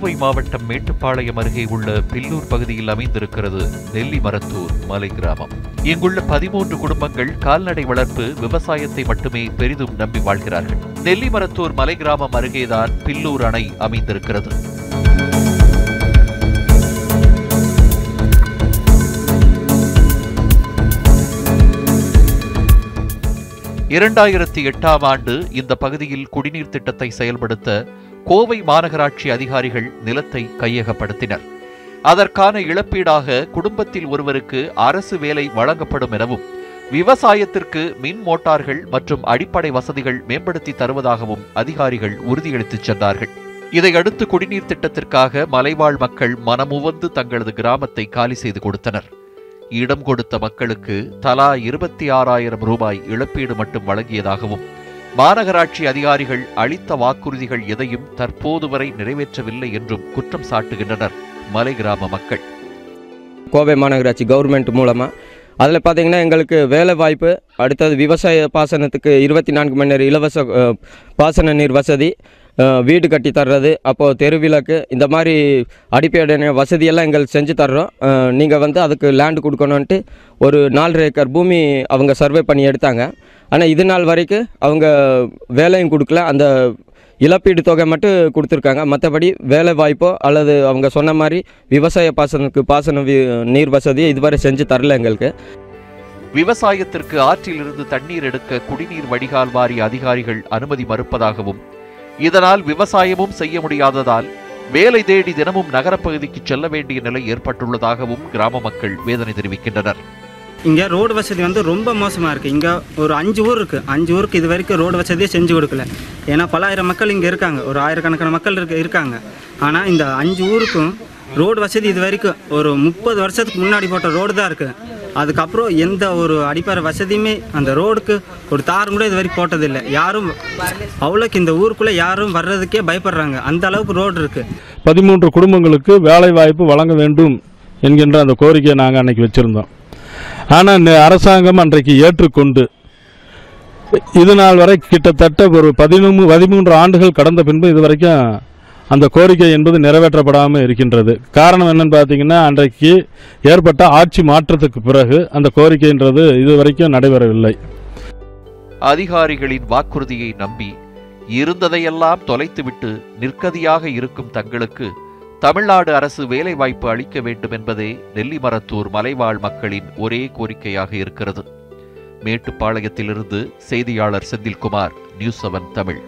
கோவை மாவட்டம் மேட்டுப்பாளையம் அருகே உள்ள பில்லூர் பகுதியில் அமைந்திருக்கிறது நெல்லி மரத்தூர் மலை கிராமம். இங்குள்ள பதிமூன்று குடும்பங்கள் கால்நடை வளர்ப்பு விவசாயத்தை மட்டுமே பெரிதும் நம்பி வாழ்கிறார்கள். நெல்லி மரத்தூர் மலை கிராமம் அருகேதான் பில்லூர் அணை அமைந்திருக்கிறது. இரண்டாயிரத்தி எட்டாம் ஆண்டு இந்த பகுதியில் குடிநீர் திட்டத்தை செயல்படுத்த கோவை மாநகராட்சி அதிகாரிகள் நிலத்தை கையகப்படுத்தினர். அதற்கான இழப்பீடாக குடும்பத்தில் ஒருவருக்கு அரசு வேலை வழங்கப்படும் எனவும் விவசாயத்திற்கு மின் மோட்டார்கள் மற்றும் அடிப்படை வசதிகள் மேம்படுத்தி தருவதாகவும் அதிகாரிகள் உறுதியளித்துச் சென்றார்கள். இதையடுத்து குடிநீர் திட்டத்திற்காக மலைவாழ் மக்கள் மனமுவந்து தங்களது கிராமத்தை காலி செய்து கொடுத்தனர். இடம் கொடுத்த மக்களுக்கு தலா இருபத்தி ஆறாயிரம் ரூபாய் இழப்பீடு மட்டும் வழங்கியதாகவும் மாநகராட்சி அதிகாரிகள் அளித்த வாக்குறுதிகள் எதையும் தற்போது வரை நிறைவேற்றவில்லை என்றும் குற்றம் சாட்டுகின்றனர். மலை கிராம மக்கள். கோவை மாநகராட்சி கவர்மெண்ட் மூலமாக அதில் பார்த்தீங்கன்னா எங்களுக்கு வேலை வாய்ப்பு அடுத்தது விவசாய பாசனத்துக்கு இருபத்தி நான்கு மணி நேரம் இலவச பாசன நீர் வசதி வீடு கட்டி தர்றது அப்போது தெருவிளக்கு இந்த மாதிரி அடிப்படை வசதியெல்லாம் எங்களுக்கு செஞ்சு தர்றோம். நீங்கள் வந்து அதுக்கு லேண்டு கொடுக்கணுன்ட்டு ஒரு நாலரை ஏக்கர் பூமி அவங்க சர்வே பண்ணி எடுத்தாங்க. ஆனால் இது நாள் வரைக்கும் அவங்க வேலையும் கொடுக்கல. அந்த இழப்பீடு தொகை மட்டும் கொடுத்துருக்காங்க. மற்றபடி வேலை வாய்ப்போ அல்லது அவங்க சொன்ன மாதிரி விவசாய பாசனத்துக்கு பாசன வி- நீர் வசதியை இதுவரை செஞ்சு தரல எங்களுக்கு. விவசாயத்திற்கு ஆற்றிலிருந்து தண்ணீர் எடுக்க குடிநீர் வடிகால் வாரிய அதிகாரிகள் அனுமதி மறுப்பதாகவும் இதனால் விவசாயமும் செய்ய முடியாததால் வேலை தேடி தினமும் நகரப்பகுதிக்கு செல்ல வேண்டிய நிலை ஏற்பட்டுள்ளதாகவும் கிராம மக்கள் வேதனை தெரிவிக்கின்றனர். இங்கே ரோடு வசதி வந்து ரொம்ப மோசமாக இருக்குது இங்கே ஒரு அஞ்சு ஊர் இருக்குது அஞ்சு ஊருக்கு இது வரைக்கும் ரோடு வசதியே செஞ்சு கொடுக்கல. ஏன்னா பலாயிரம் மக்கள் இங்கே இருக்காங்க. ஒரு ஆயிரக்கணக்கான மக்கள் இருக்க இருக்காங்க. ஆனால் இந்த அஞ்சு ஊருக்கும் ரோடு வசதி இது வரைக்கும் ஒரு முப்பது வருஷத்துக்கு முன்னாடி போட்ட ரோடு தான் இருக்குது அதுக்கப்புறம் எந்த ஒரு அடிப்படை வசதியுமே அந்த ரோடுக்கு ஒரு தார் கூட இது வரைக்கும் போட்டதில்லை. யாரும் அவ்வளோக்கு இந்த ஊருக்குள்ளே யாரும் வர்றதுக்கே பயப்படுறாங்க. அந்த அளவுக்கு ரோடு இருக்குது பதிமூன்று குடும்பங்களுக்கு வேலை வாய்ப்பு வழங்க வேண்டும் என்கின்ற அந்த கோரிக்கையை நாங்கள் அன்னைக்கு வச்சுருந்தோம். ஆனால் அரசாங்கம் அன்றைக்கு ஏற்றுக்கொண்டு இது நாள் வரை கிட்டத்தட்ட ஒரு பதினொன்று பதிமூன்று ஆண்டுகள் கடந்த பின்பு இது வரைக்கும் அந்த கோரிக்கை என்பது நிறைவேற்றப்படாமல் இருக்கின்றது. காரணம் என்னன்னு பார்த்தீங்கன்னா அன்றைக்கு ஏற்பட்ட ஆட்சி மாற்றத்துக்கு பிறகு அந்த கோரிக்கைன்றது இதுவரைக்கும் நடைபெறவில்லை. அதிகாரிகளின் வாக்குறுதியை நம்பி இருந்ததையெல்லாம் தொலைத்துவிட்டு நிற்கதியாக இருக்கும் தங்களுக்கு தமிழ்நாடு அரசு வேலைவாய்ப்பு அளிக்க வேண்டும் என்பதே நெல்லிமரத்தூர் மலைவாழ் மக்களின் ஒரே கோரிக்கையாக இருக்கிறது. மேட்டுப்பாளையத்திலிருந்து செய்தியாளர் செந்தில்குமார் நியூஸ் செவன் தமிழ்.